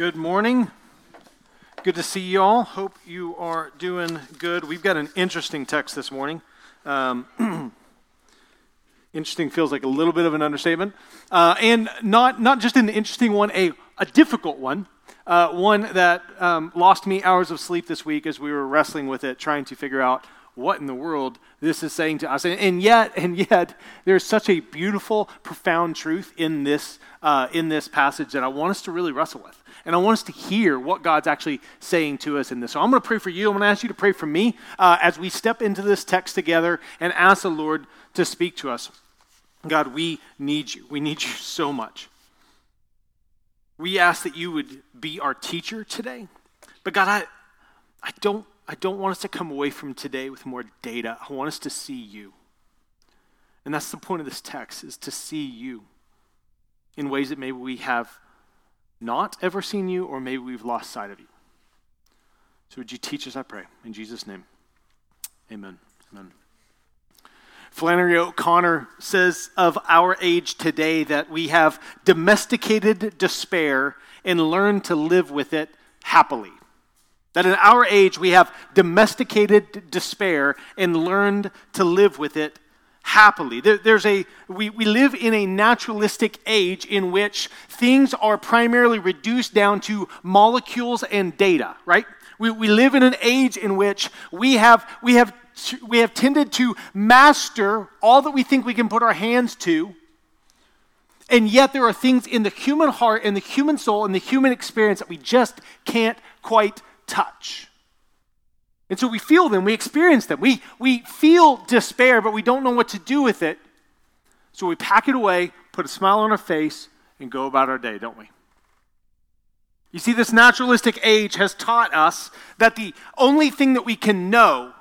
Good morning. Good to see you all. Hope you are doing good. We've got an interesting text this morning. Um, interesting feels like a little bit of an understatement. Uh, and not, not just an interesting one, a, a difficult one. Uh, one that um, lost me hours of sleep this week as we were wrestling with it, trying to figure out what in the world this is saying to us. And, yet, and yet, there's such a beautiful, profound truth in this, uh, in this passage that I want us to really wrestle with. And I want us to hear what God's actually saying to us in this. So I'm going to pray for you. I'm going to ask you to pray for me uh, as we step into this text together and ask the Lord to speak to us. God, we need you. We need you so much. We ask that you would be our teacher today. But God, I, I, don't, I don't want us to come away from today with more data. I want us to see you. And that's the point of this text, is to see you in ways that maybe we have not ever seen you, or maybe we've lost sight of you. So would you teach us, I pray, in Jesus' name. Amen. Amen. Flannery O'Connor says of our age today that we have domesticated despair and learned to live with it happily. That in our age we have domesticated despair and learned to live with it happily. There, there's a, we, we live in a naturalistic age in which things are primarily reduced down to molecules and data, right? We, we live in an age in which we have, we, have, we have tended to master all that we think we can put our hands to. And yet, there are things in the human heart and the human soul and the human experience that we just can't quite touch. And so we feel them, we experience them. We, we feel despair, but we don't know what to do with it. So we pack it away, put a smile on our face, and go about our day, don't we? You see, this naturalistic age has taught us that the only thing that we can know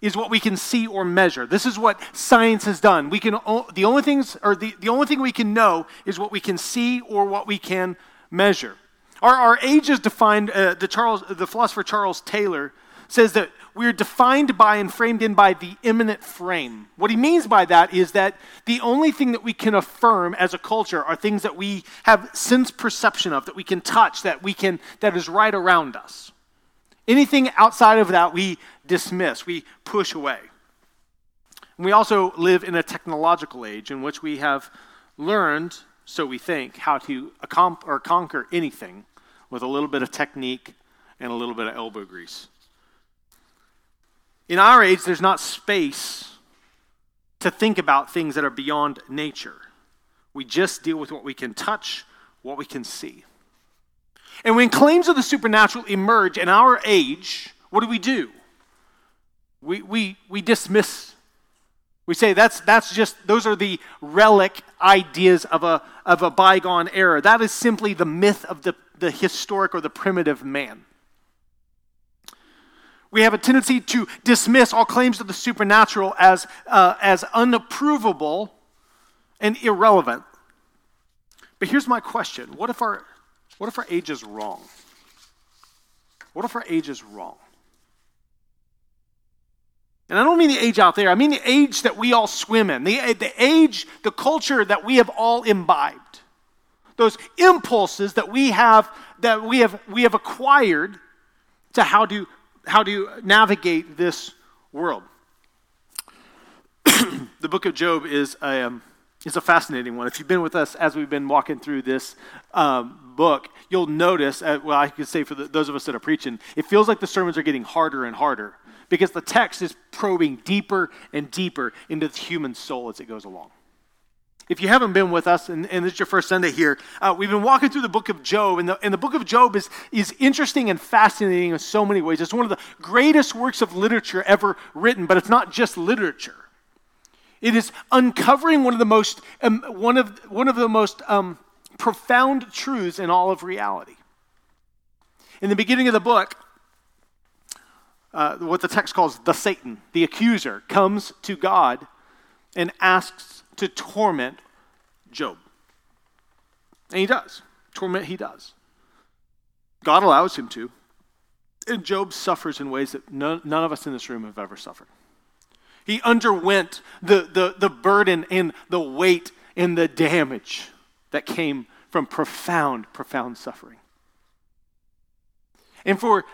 is what we can see or measure. This is what science has done. We can the only things or the, the only thing we can know is what we can see or what we can measure. Our, our age is defined. Uh, the Charles, the philosopher Charles Taylor says that we're defined by and framed in by the immanent frame. What he means by that is that the only thing that we can affirm as a culture are things that we have sense perception of, that we can touch, that we can that is right around us. Anything outside of that we dismiss, we push away. And we also live in a technological age in which we have learned, so we think, how to accom- or conquer anything with a little bit of technique and a little bit of elbow grease. In our age, there's not space to think about things that are beyond nature. We just deal with what we can touch, what we can see. And when claims of the supernatural emerge in our age, what do we do? We, we, we dismiss. We say that's, that's just, those are the relic ideas of a, of a bygone era. That is simply the myth of the, the historic or the primitive man. We have a tendency to dismiss all claims of the supernatural as, uh, as unapprovable and irrelevant. But here's my question what if, our, what if our age is wrong? What if our age is wrong? And I don't mean the age out there, I mean the age that we all swim in, the, the age, the culture that we have all imbibed. Those impulses that we have that we have we have acquired to how to how to navigate this world. the book of Job is a, um, is a fascinating one. If you've been with us as we've been walking through this um, book, you'll notice, uh, well, I could say for the, those of us that are preaching, it feels like the sermons are getting harder and harder because the text is probing deeper and deeper into the human soul as it goes along. If you haven't been with us, and, and this is your first Sunday here, uh, we've been walking through the book of Job, and the, and the book of Job is, is interesting and fascinating in so many ways. It's one of the greatest works of literature ever written, but it's not just literature. It is uncovering one of the most, um, one of, one of the most um, profound truths in all of reality. In the beginning of the book, uh, what the text calls the Satan, the accuser, comes to God and asks to torment Job. And he does. Torment he does. God allows him to. And Job suffers in ways that none, none of us in this room have ever suffered. He underwent the, the, the burden and the weight and the damage that came from profound, profound suffering. And for,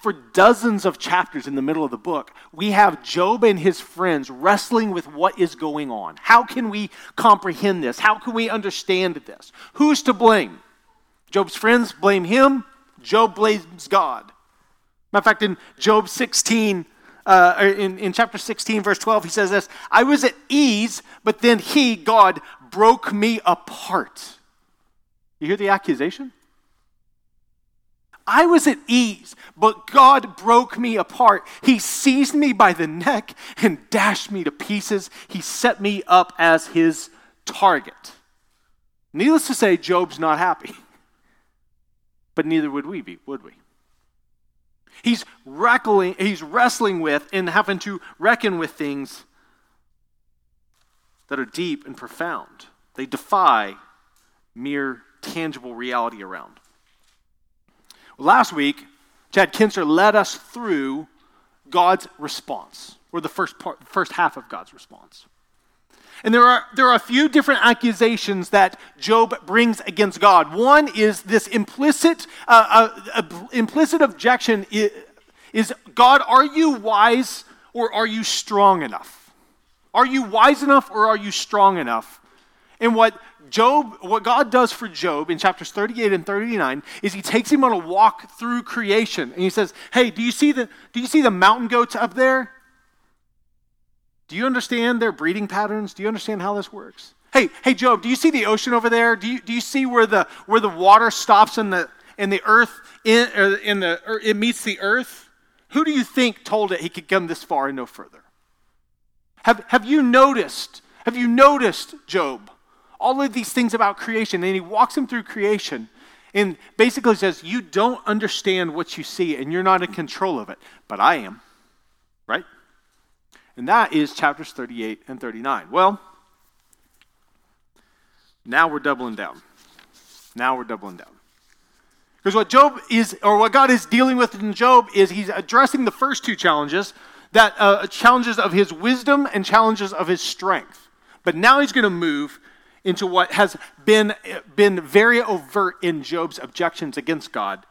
for dozens of chapters in the middle of the book, we have Job and his friends wrestling with what is going on. How can we comprehend this? How can we understand this? Who's to blame? Job's friends blame him, Job blames God. Matter of fact, in Job 16, uh, in, in chapter 16, verse 12, he says this I was at ease, but then he, God, broke me apart. You hear the accusation? I was at ease, but God broke me apart. He seized me by the neck and dashed me to pieces. He set me up as his target. Needless to say, Job's not happy. But neither would we be, would we? He's wrestling, he's wrestling with and having to reckon with things that are deep and profound. They defy mere tangible reality around. Last week, Chad Kinser led us through God's response, or the first part, first half of God's response. And there are, there are a few different accusations that Job brings against God. One is this implicit, uh, uh, implicit objection is, is God, are you wise or are you strong enough? Are you wise enough or are you strong enough? And what Job, what God does for Job in chapters 38 and 39 is he takes him on a walk through creation and he says, Hey, do you see the, do you see the mountain goats up there? Do you understand their breeding patterns? Do you understand how this works? Hey, hey, Job, do you see the ocean over there? Do you, do you see where the, where the water stops in the, in the earth, in, or in the, it meets the earth? Who do you think told it he could come this far and no further? Have, have you noticed, have you noticed, Job, all of these things about creation? And he walks him through creation and basically says, You don't understand what you see and you're not in control of it, but I am. Right? And that is chapters 38 and 39. Well, now we're doubling down. Now we're doubling down. Because what Job is, or what God is dealing with in Job, is he's addressing the first two challenges that uh, challenges of his wisdom and challenges of his strength. But now he's going to move into what has been, been very overt in Job's objections against God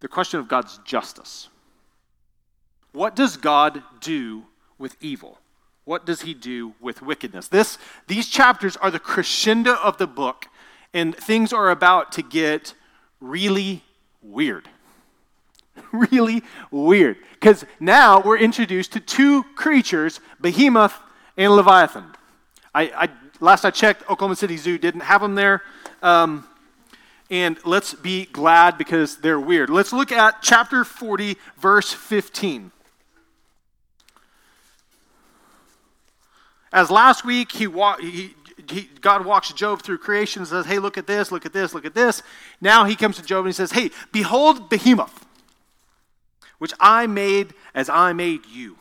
the question of God's justice. What does God do with evil? What does he do with wickedness? This, these chapters are the crescendo of the book, and things are about to get really weird. really weird. Because now we're introduced to two creatures, Behemoth and Leviathan. I, I, last I checked, Oklahoma City Zoo didn't have them there. Um, and let's be glad because they're weird. Let's look at chapter 40, verse 15. As last week, he, he, he, God walks Job through creation and says, Hey, look at this, look at this, look at this. Now he comes to Job and he says, Hey, behold Behemoth, which I made as I made you.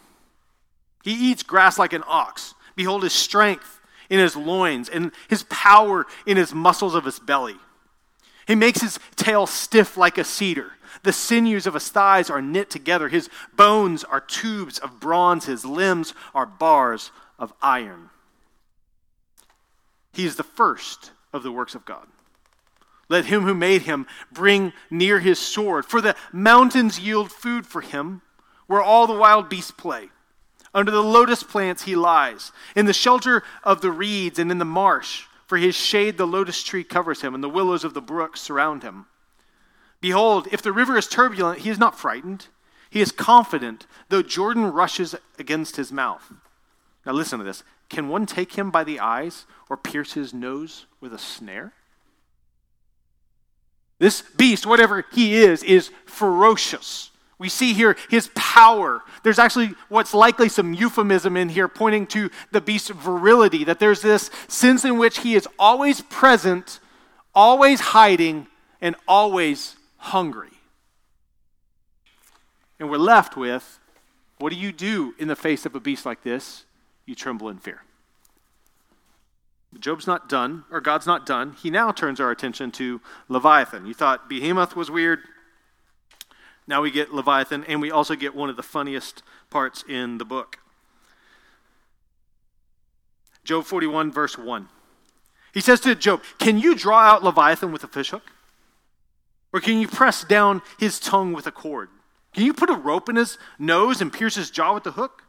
He eats grass like an ox. Behold his strength in his loins and his power in his muscles of his belly. He makes his tail stiff like a cedar. The sinews of his thighs are knit together. His bones are tubes of bronze. His limbs are bars of iron. He is the first of the works of God. Let him who made him bring near his sword, for the mountains yield food for him, where all the wild beasts play. Under the lotus plants he lies, in the shelter of the reeds and in the marsh, for his shade the lotus tree covers him, and the willows of the brook surround him. Behold, if the river is turbulent, he is not frightened. He is confident, though Jordan rushes against his mouth. Now, listen to this. Can one take him by the eyes or pierce his nose with a snare? This beast, whatever he is, is ferocious. We see here his power. There's actually what's likely some euphemism in here pointing to the beast's virility, that there's this sense in which he is always present, always hiding, and always hungry. And we're left with what do you do in the face of a beast like this? you tremble in fear. Job's not done, or God's not done. He now turns our attention to Leviathan. You thought Behemoth was weird. Now we get Leviathan, and we also get one of the funniest parts in the book. Job 41, verse 1. He says to Job, Can you draw out Leviathan with a fishhook? Or can you press down his tongue with a cord? Can you put a rope in his nose and pierce his jaw with a hook?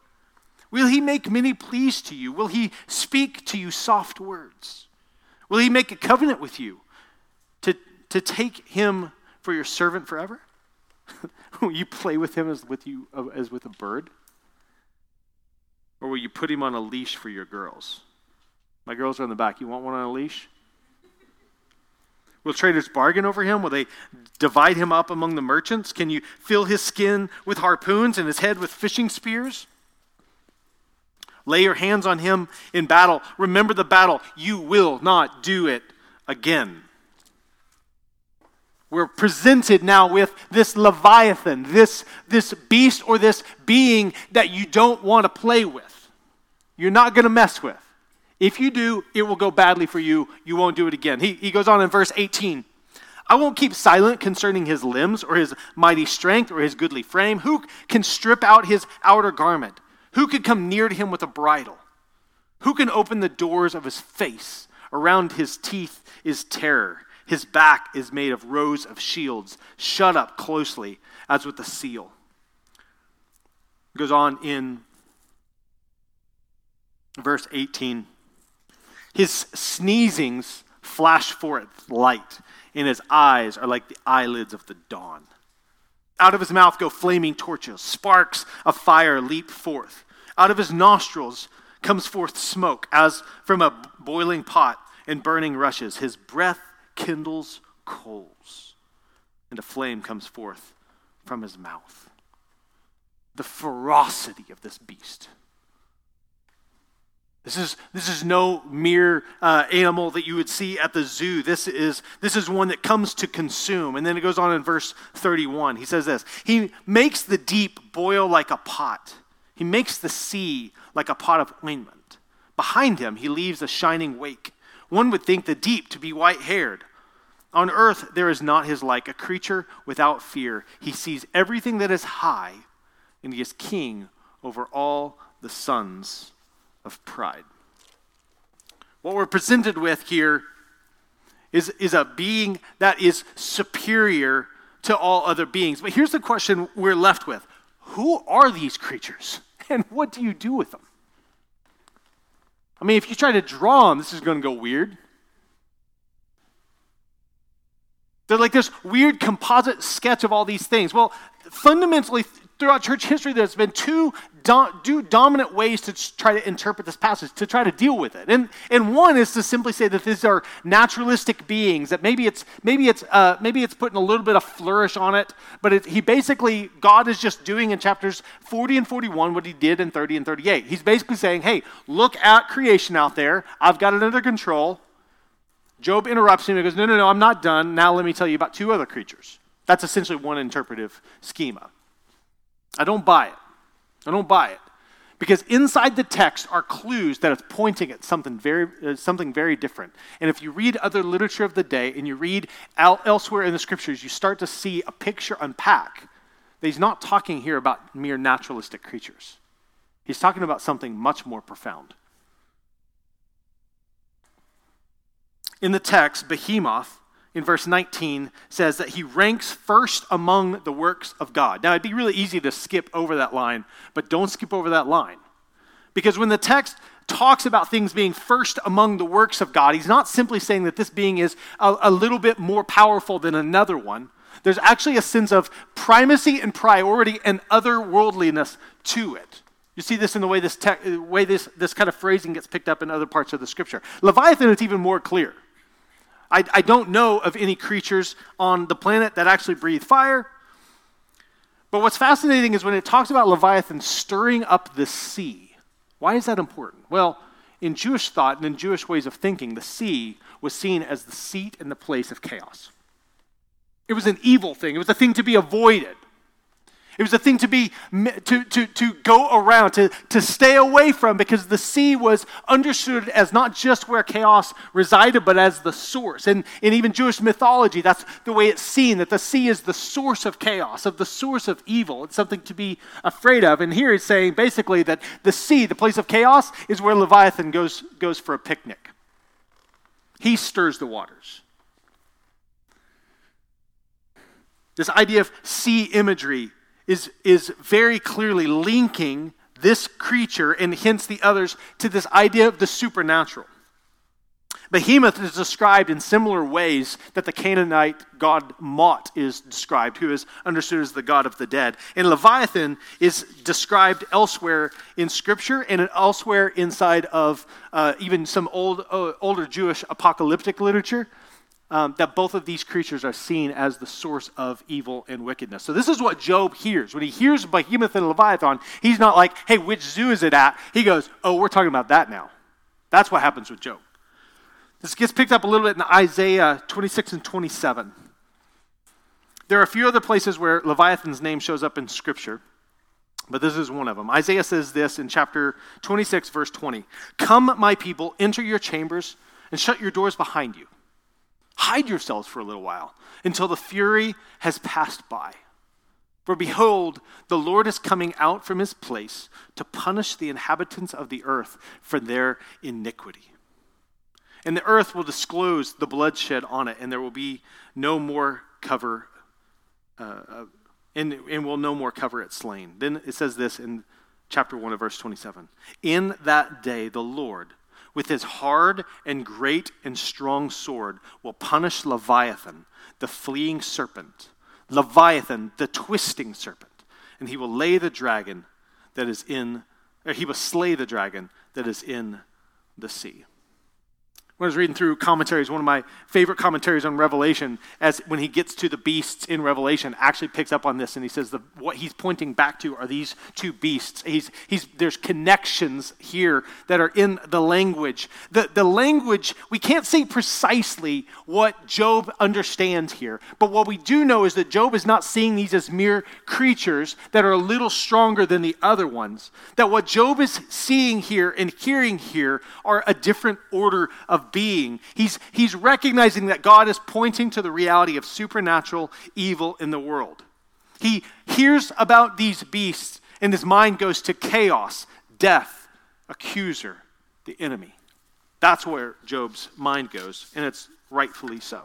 Will he make many pleas to you? Will he speak to you soft words? Will he make a covenant with you to, to take him for your servant forever? will you play with him as with you uh, as with a bird? Or will you put him on a leash for your girls? My girls are in the back. You want one on a leash? Will traders bargain over him? Will they divide him up among the merchants? Can you fill his skin with harpoons and his head with fishing spears? Lay your hands on him in battle. Remember the battle. You will not do it again. We're presented now with this Leviathan, this, this beast or this being that you don't want to play with. You're not going to mess with. If you do, it will go badly for you. You won't do it again. He, he goes on in verse 18 I won't keep silent concerning his limbs or his mighty strength or his goodly frame. Who can strip out his outer garment? Who can come near to him with a bridle? Who can open the doors of his face? Around his teeth is terror. His back is made of rows of shields, shut up closely as with a seal. It goes on in verse 18. His sneezings flash forth light, and his eyes are like the eyelids of the dawn. Out of his mouth go flaming torches, sparks of fire leap forth. Out of his nostrils comes forth smoke as from a boiling pot and burning rushes. His breath kindles coals, and a flame comes forth from his mouth. The ferocity of this beast this is, this is no mere uh, animal that you would see at the zoo. This is, this is one that comes to consume. And then it goes on in verse 31. He says this He makes the deep boil like a pot, he makes the sea like a pot of ointment. Behind him, he leaves a shining wake. One would think the deep to be white haired. On earth, there is not his like, a creature without fear. He sees everything that is high, and he is king over all the sons of pride. What we're presented with here is, is a being that is superior to all other beings. But here's the question we're left with Who are these creatures? And what do you do with them? I mean, if you try to draw them, this is going to go weird. They're like this weird composite sketch of all these things. Well, fundamentally, throughout church history, there's been two, do, dominant ways to try to interpret this passage, to try to deal with it. And, and one is to simply say that these are naturalistic beings, that maybe it's, maybe it's, uh, maybe it's putting a little bit of flourish on it, but it, he basically, God is just doing in chapters 40 and 41 what he did in 30 and 38. He's basically saying, hey, look at creation out there. I've got it under control. Job interrupts him and goes, no, no, no, I'm not done. Now let me tell you about two other creatures. That's essentially one interpretive schema. I don't buy it. I don't buy it. Because inside the text are clues that it's pointing at something very, uh, something very different. And if you read other literature of the day and you read el- elsewhere in the scriptures, you start to see a picture unpack that he's not talking here about mere naturalistic creatures. He's talking about something much more profound. In the text, Behemoth in verse 19 says that he ranks first among the works of God. Now, it'd be really easy to skip over that line, but don't skip over that line. Because when the text talks about things being first among the works of God, he's not simply saying that this being is a, a little bit more powerful than another one. There's actually a sense of primacy and priority and otherworldliness to it. You see this in the way this, te- way this, this kind of phrasing gets picked up in other parts of the scripture. Leviathan is even more clear. I, I don't know of any creatures on the planet that actually breathe fire. But what's fascinating is when it talks about Leviathan stirring up the sea. Why is that important? Well, in Jewish thought and in Jewish ways of thinking, the sea was seen as the seat and the place of chaos. It was an evil thing, it was a thing to be avoided. It was a thing to be to, to, to go around, to, to stay away from, because the sea was understood as not just where chaos resided, but as the source. And in even Jewish mythology, that's the way it's seen, that the sea is the source of chaos, of the source of evil. It's something to be afraid of. And here he's saying basically that the sea, the place of chaos, is where Leviathan goes, goes for a picnic. He stirs the waters. This idea of sea imagery is, is very clearly linking this creature and hence the others to this idea of the supernatural. Behemoth is described in similar ways that the Canaanite god Mot is described, who is understood as the god of the dead. And Leviathan is described elsewhere in Scripture and elsewhere inside of uh, even some old, uh, older Jewish apocalyptic literature. Um, that both of these creatures are seen as the source of evil and wickedness. So, this is what Job hears. When he hears Behemoth and Leviathan, he's not like, hey, which zoo is it at? He goes, oh, we're talking about that now. That's what happens with Job. This gets picked up a little bit in Isaiah 26 and 27. There are a few other places where Leviathan's name shows up in Scripture, but this is one of them. Isaiah says this in chapter 26, verse 20 Come, my people, enter your chambers and shut your doors behind you. Hide yourselves for a little while until the fury has passed by. For behold, the Lord is coming out from his place to punish the inhabitants of the earth for their iniquity. And the earth will disclose the bloodshed on it, and there will be no more cover, uh, uh, and, and will no more cover it slain. Then it says this in chapter 1 of verse 27 In that day, the Lord, with his hard and great and strong sword, will punish Leviathan, the fleeing serpent, Leviathan, the twisting serpent, and he will lay the dragon that is in, or he will slay the dragon that is in the sea when I was reading through commentaries, one of my favorite commentaries on Revelation, as when he gets to the beasts in Revelation, actually picks up on this and he says the, what he's pointing back to are these two beasts. He's, he's, there's connections here that are in the language. The, the language, we can't say precisely what Job understands here, but what we do know is that Job is not seeing these as mere creatures that are a little stronger than the other ones. That what Job is seeing here and hearing here are a different order of being. He's, he's recognizing that God is pointing to the reality of supernatural evil in the world. He hears about these beasts, and his mind goes to chaos, death, accuser, the enemy. That's where Job's mind goes, and it's rightfully so.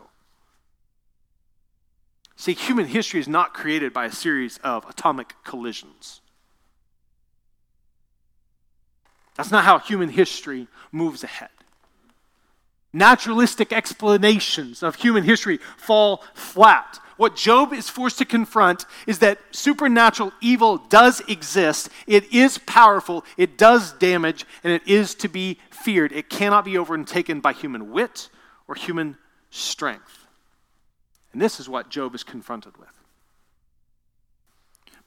See, human history is not created by a series of atomic collisions. That's not how human history moves ahead naturalistic explanations of human history fall flat. What Job is forced to confront is that supernatural evil does exist, it is powerful, it does damage, and it is to be feared. It cannot be overtaken by human wit or human strength. And this is what Job is confronted with.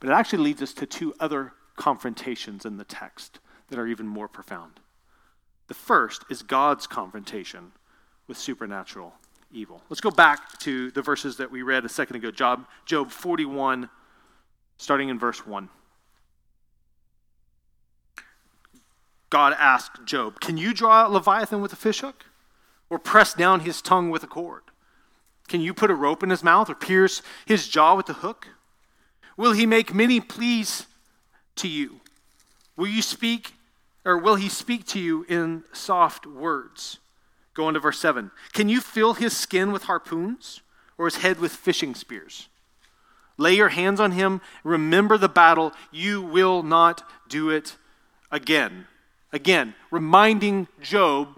But it actually leads us to two other confrontations in the text that are even more profound. The first is God's confrontation with supernatural evil. Let's go back to the verses that we read a second ago Job, Job 41, starting in verse 1. God asked Job, Can you draw Leviathan with a fishhook? Or press down his tongue with a cord? Can you put a rope in his mouth or pierce his jaw with a hook? Will he make many pleas to you? Will you speak or will he speak to you in soft words? Go on to verse 7. Can you fill his skin with harpoons or his head with fishing spears? Lay your hands on him. Remember the battle. You will not do it again. Again, reminding Job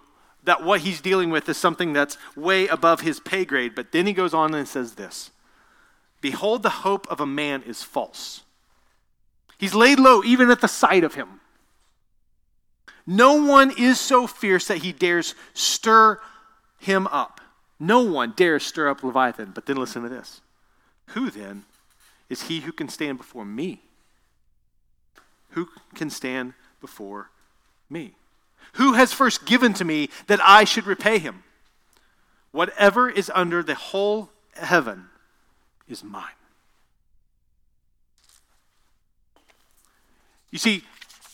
that what he's dealing with is something that's way above his pay grade. But then he goes on and says this Behold, the hope of a man is false. He's laid low even at the sight of him. No one is so fierce that he dares stir him up. No one dares stir up Leviathan. But then listen to this. Who then is he who can stand before me? Who can stand before me? Who has first given to me that I should repay him? Whatever is under the whole heaven is mine. You see,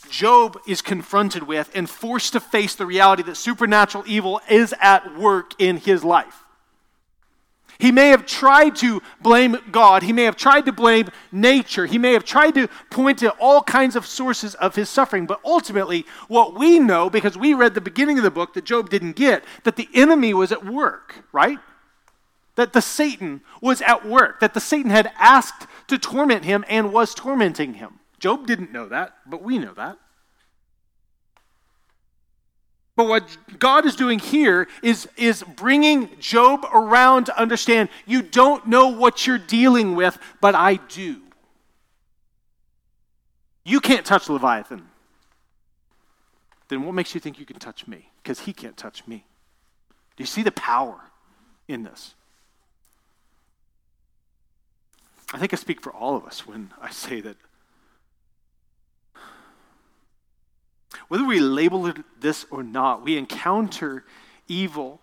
Job is confronted with and forced to face the reality that supernatural evil is at work in his life. He may have tried to blame God. He may have tried to blame nature. He may have tried to point to all kinds of sources of his suffering. But ultimately, what we know, because we read the beginning of the book that Job didn't get, that the enemy was at work, right? that the Satan was at work, that the Satan had asked to torment him and was tormenting him. Job didn't know that, but we know that. But what God is doing here is, is bringing Job around to understand you don't know what you're dealing with, but I do. You can't touch Leviathan. Then what makes you think you can touch me? Because he can't touch me. Do you see the power in this? I think I speak for all of us when I say that whether we label it this or not, we encounter evil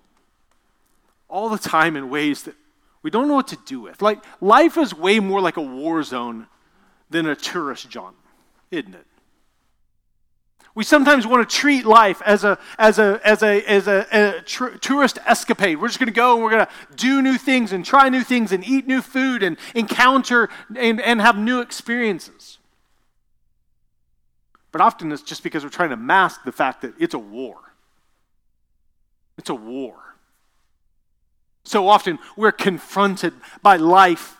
all the time in ways that we don't know what to do with. Like, life is way more like a war zone than a tourist jaunt, isn't it? We sometimes want to treat life as a, as a, as a, as a, a tr- tourist escapade. We're just going to go and we're going to do new things and try new things and eat new food and encounter and, and have new experiences. But often it's just because we're trying to mask the fact that it's a war. It's a war. So often we're confronted by life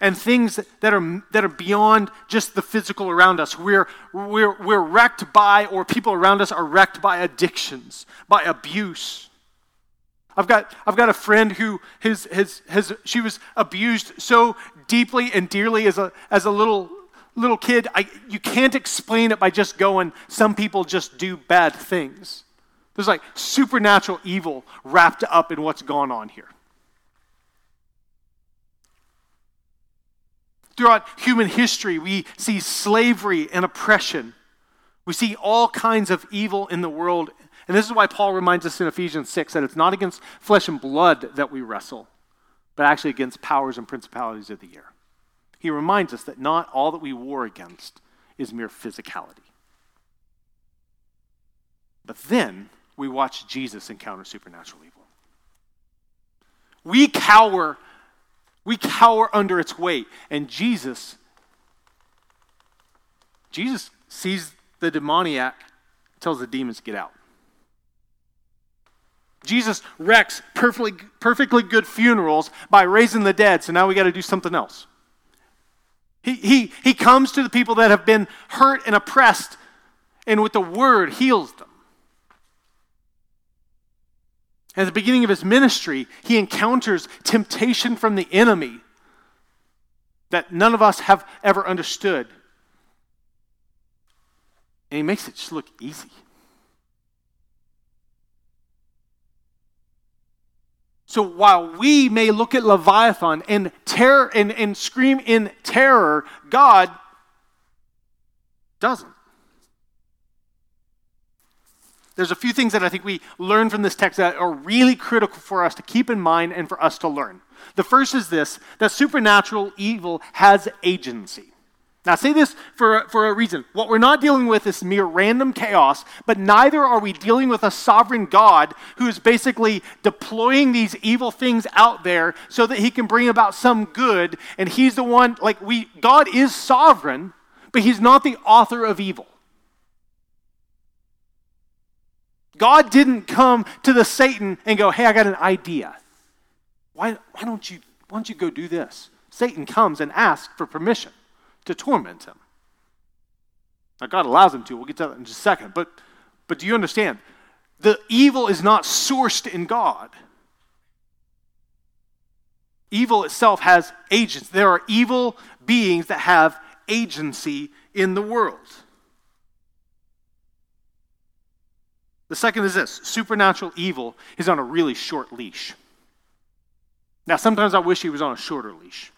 and things that are, that are beyond just the physical around us. We're, we're, we're wrecked by, or people around us are wrecked by addictions, by abuse. I've got, I've got a friend who has, has, has, she was abused so deeply and dearly as a, as a little, little kid. I, you can't explain it by just going, some people just do bad things. There's like supernatural evil wrapped up in what's gone on here. Throughout human history, we see slavery and oppression. We see all kinds of evil in the world. And this is why Paul reminds us in Ephesians 6 that it's not against flesh and blood that we wrestle, but actually against powers and principalities of the air. He reminds us that not all that we war against is mere physicality. But then we watch Jesus encounter supernatural evil. We cower we cower under its weight. And Jesus, Jesus sees the demoniac, tells the demons get out. Jesus wrecks perfectly, perfectly good funerals by raising the dead, so now we got to do something else. He, he, he comes to the people that have been hurt and oppressed, and with the word heals them. At the beginning of his ministry, he encounters temptation from the enemy that none of us have ever understood. And he makes it just look easy. So while we may look at Leviathan and terror and, and scream in terror, God doesn't. There's a few things that I think we learn from this text that are really critical for us to keep in mind and for us to learn. The first is this that supernatural evil has agency. Now, I say this for, for a reason. What we're not dealing with is mere random chaos, but neither are we dealing with a sovereign God who is basically deploying these evil things out there so that he can bring about some good. And he's the one, like, we, God is sovereign, but he's not the author of evil. God didn't come to the Satan and go, hey, I got an idea. Why, why, don't you, why don't you go do this? Satan comes and asks for permission to torment him. Now, God allows him to. We'll get to that in just a second. But, but do you understand? The evil is not sourced in God. Evil itself has agents. There are evil beings that have agency in the world. The second is this supernatural evil is on a really short leash. Now, sometimes I wish he was on a shorter leash.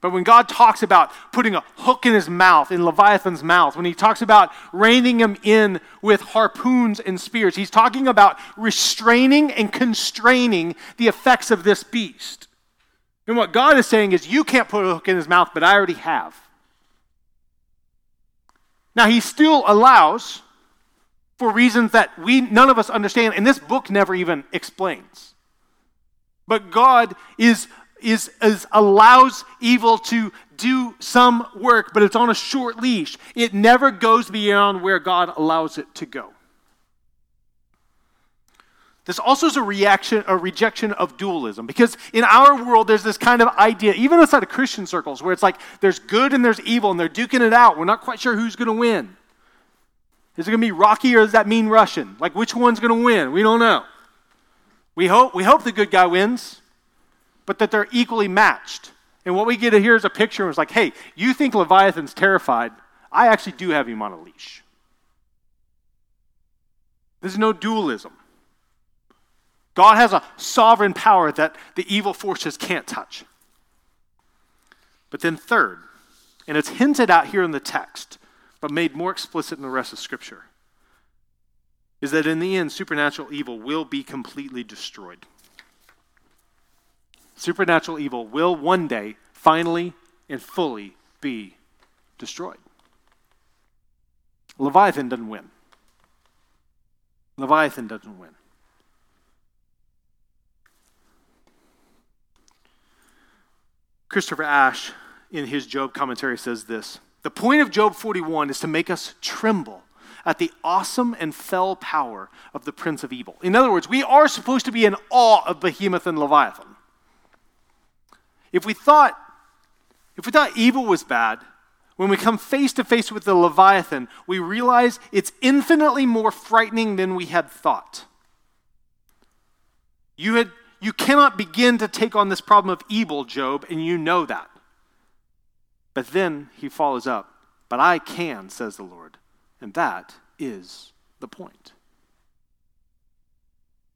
But when God talks about putting a hook in his mouth, in Leviathan's mouth, when he talks about reining him in with harpoons and spears, he's talking about restraining and constraining the effects of this beast. And what God is saying is, you can't put a hook in his mouth, but I already have. Now, he still allows for reasons that we none of us understand and this book never even explains but god is is, is allows evil to do some work but it's on a short leash it never goes beyond where god allows it to go This also is a reaction, a rejection of dualism, because in our world there's this kind of idea, even outside of Christian circles, where it's like there's good and there's evil, and they're duking it out. We're not quite sure who's going to win. Is it going to be Rocky or is that mean Russian? Like which one's going to win? We don't know. We hope we hope the good guy wins, but that they're equally matched. And what we get here is a picture. It's like, hey, you think Leviathan's terrified? I actually do have him on a leash. There's no dualism. God has a sovereign power that the evil forces can't touch. But then, third, and it's hinted at here in the text, but made more explicit in the rest of Scripture, is that in the end, supernatural evil will be completely destroyed. Supernatural evil will one day finally and fully be destroyed. Leviathan doesn't win. Leviathan doesn't win. Christopher Ash, in his Job commentary, says this The point of Job 41 is to make us tremble at the awesome and fell power of the prince of evil. In other words, we are supposed to be in awe of Behemoth and Leviathan. If we thought if we thought evil was bad, when we come face to face with the Leviathan, we realize it's infinitely more frightening than we had thought. You had you cannot begin to take on this problem of evil, Job, and you know that. But then he follows up, But I can, says the Lord. And that is the point.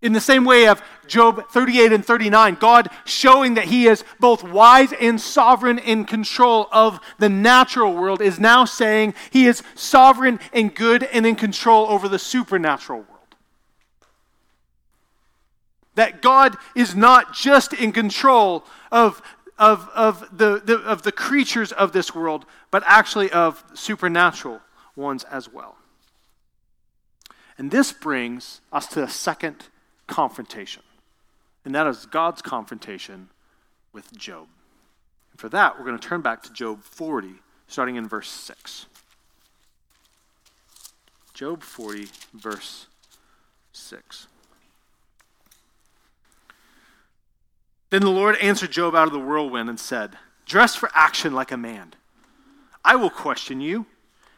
In the same way of Job 38 and 39, God showing that He is both wise and sovereign in control of the natural world is now saying He is sovereign and good and in control over the supernatural world. That God is not just in control of, of, of, the, the, of the creatures of this world, but actually of supernatural ones as well. And this brings us to the second confrontation, and that is God's confrontation with Job. And for that, we're going to turn back to Job 40, starting in verse 6. Job 40, verse 6. Then the Lord answered Job out of the whirlwind and said, Dress for action like a man. I will question you,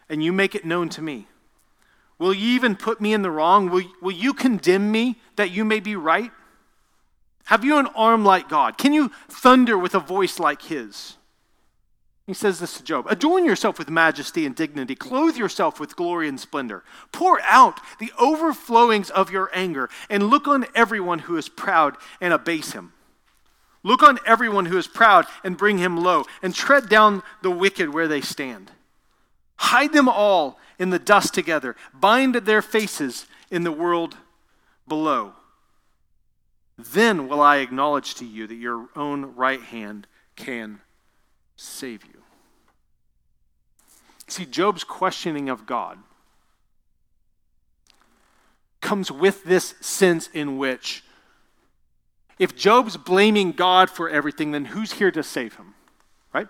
and you make it known to me. Will you even put me in the wrong? Will, will you condemn me that you may be right? Have you an arm like God? Can you thunder with a voice like his? He says this to Job Adorn yourself with majesty and dignity, clothe yourself with glory and splendor. Pour out the overflowings of your anger, and look on everyone who is proud and abase him. Look on everyone who is proud and bring him low, and tread down the wicked where they stand. Hide them all in the dust together, bind their faces in the world below. Then will I acknowledge to you that your own right hand can save you. See, Job's questioning of God comes with this sense in which if Job's blaming God for everything, then who's here to save him? Right?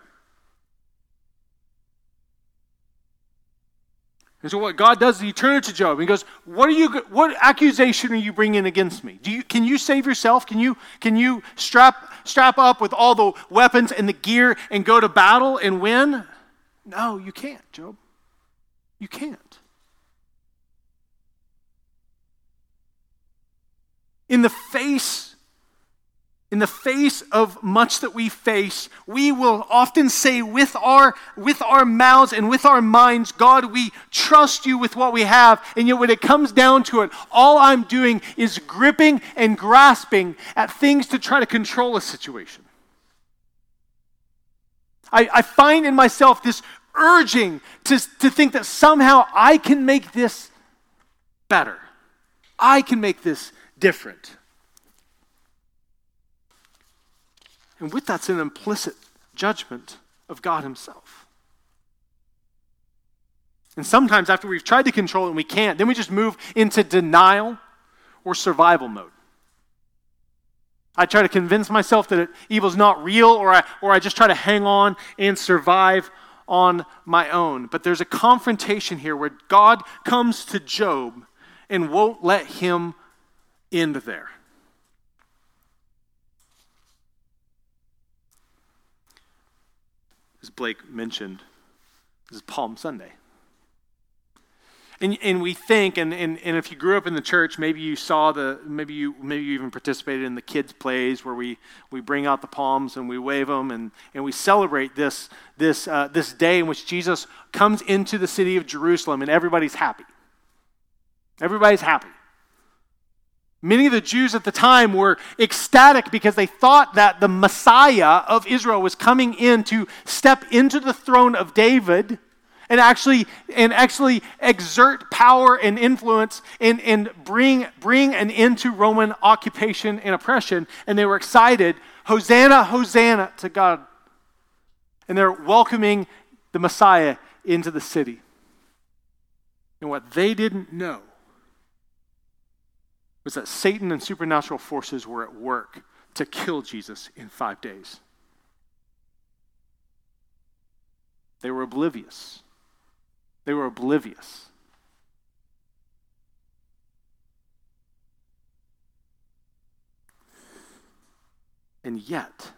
And so what God does is he turns to Job and he goes, "What are you? What accusation are you bringing against me? Do you, can you save yourself? Can you can you strap strap up with all the weapons and the gear and go to battle and win? No, you can't, Job. You can't. In the face in the face of much that we face, we will often say with our, with our mouths and with our minds, God, we trust you with what we have. And yet, when it comes down to it, all I'm doing is gripping and grasping at things to try to control a situation. I, I find in myself this urging to, to think that somehow I can make this better, I can make this different. And with that's an implicit judgment of God Himself. And sometimes, after we've tried to control it and we can't, then we just move into denial or survival mode. I try to convince myself that evil's not real, or I, or I just try to hang on and survive on my own. But there's a confrontation here where God comes to Job and won't let him end there. As Blake mentioned, this is Palm Sunday. And, and we think, and, and, and if you grew up in the church, maybe you saw the, maybe you, maybe you even participated in the kids' plays where we, we bring out the palms and we wave them and, and we celebrate this, this, uh, this day in which Jesus comes into the city of Jerusalem and everybody's happy. Everybody's happy. Many of the Jews at the time were ecstatic because they thought that the Messiah of Israel was coming in to step into the throne of David and actually and actually exert power and influence and, and bring bring an end to Roman occupation and oppression. And they were excited. Hosanna, Hosanna to God. And they're welcoming the Messiah into the city. And what they didn't know was that Satan and supernatural forces were at work to kill Jesus in five days. They were oblivious. They were oblivious. And yet,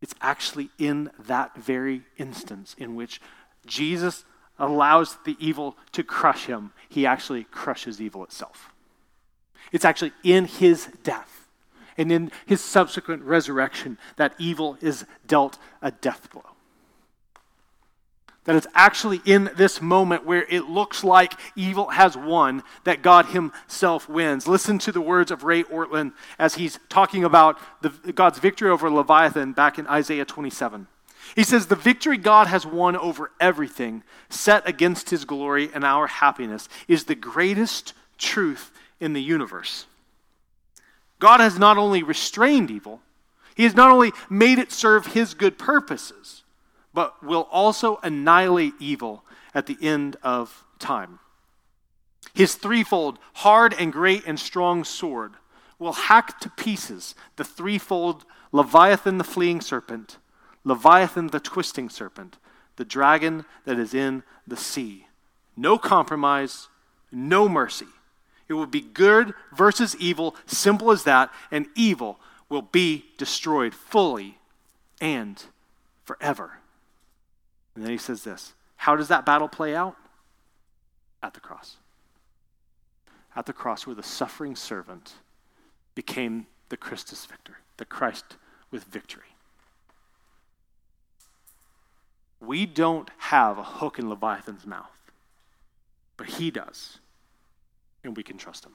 it's actually in that very instance in which Jesus allows the evil to crush him, he actually crushes evil itself. It's actually in his death and in his subsequent resurrection that evil is dealt a death blow. That it's actually in this moment where it looks like evil has won that God Himself wins. Listen to the words of Ray Ortlund as he's talking about the, God's victory over Leviathan back in Isaiah 27. He says, The victory God has won over everything set against His glory and our happiness is the greatest truth in the universe. God has not only restrained evil, He has not only made it serve His good purposes but will also annihilate evil at the end of time. His threefold, hard and great and strong sword will hack to pieces the threefold Leviathan the fleeing serpent, Leviathan the twisting serpent, the dragon that is in the sea. No compromise, no mercy. It will be good versus evil, simple as that, and evil will be destroyed fully and forever. And then he says this How does that battle play out? At the cross. At the cross, where the suffering servant became the Christus victor, the Christ with victory. We don't have a hook in Leviathan's mouth, but he does, and we can trust him.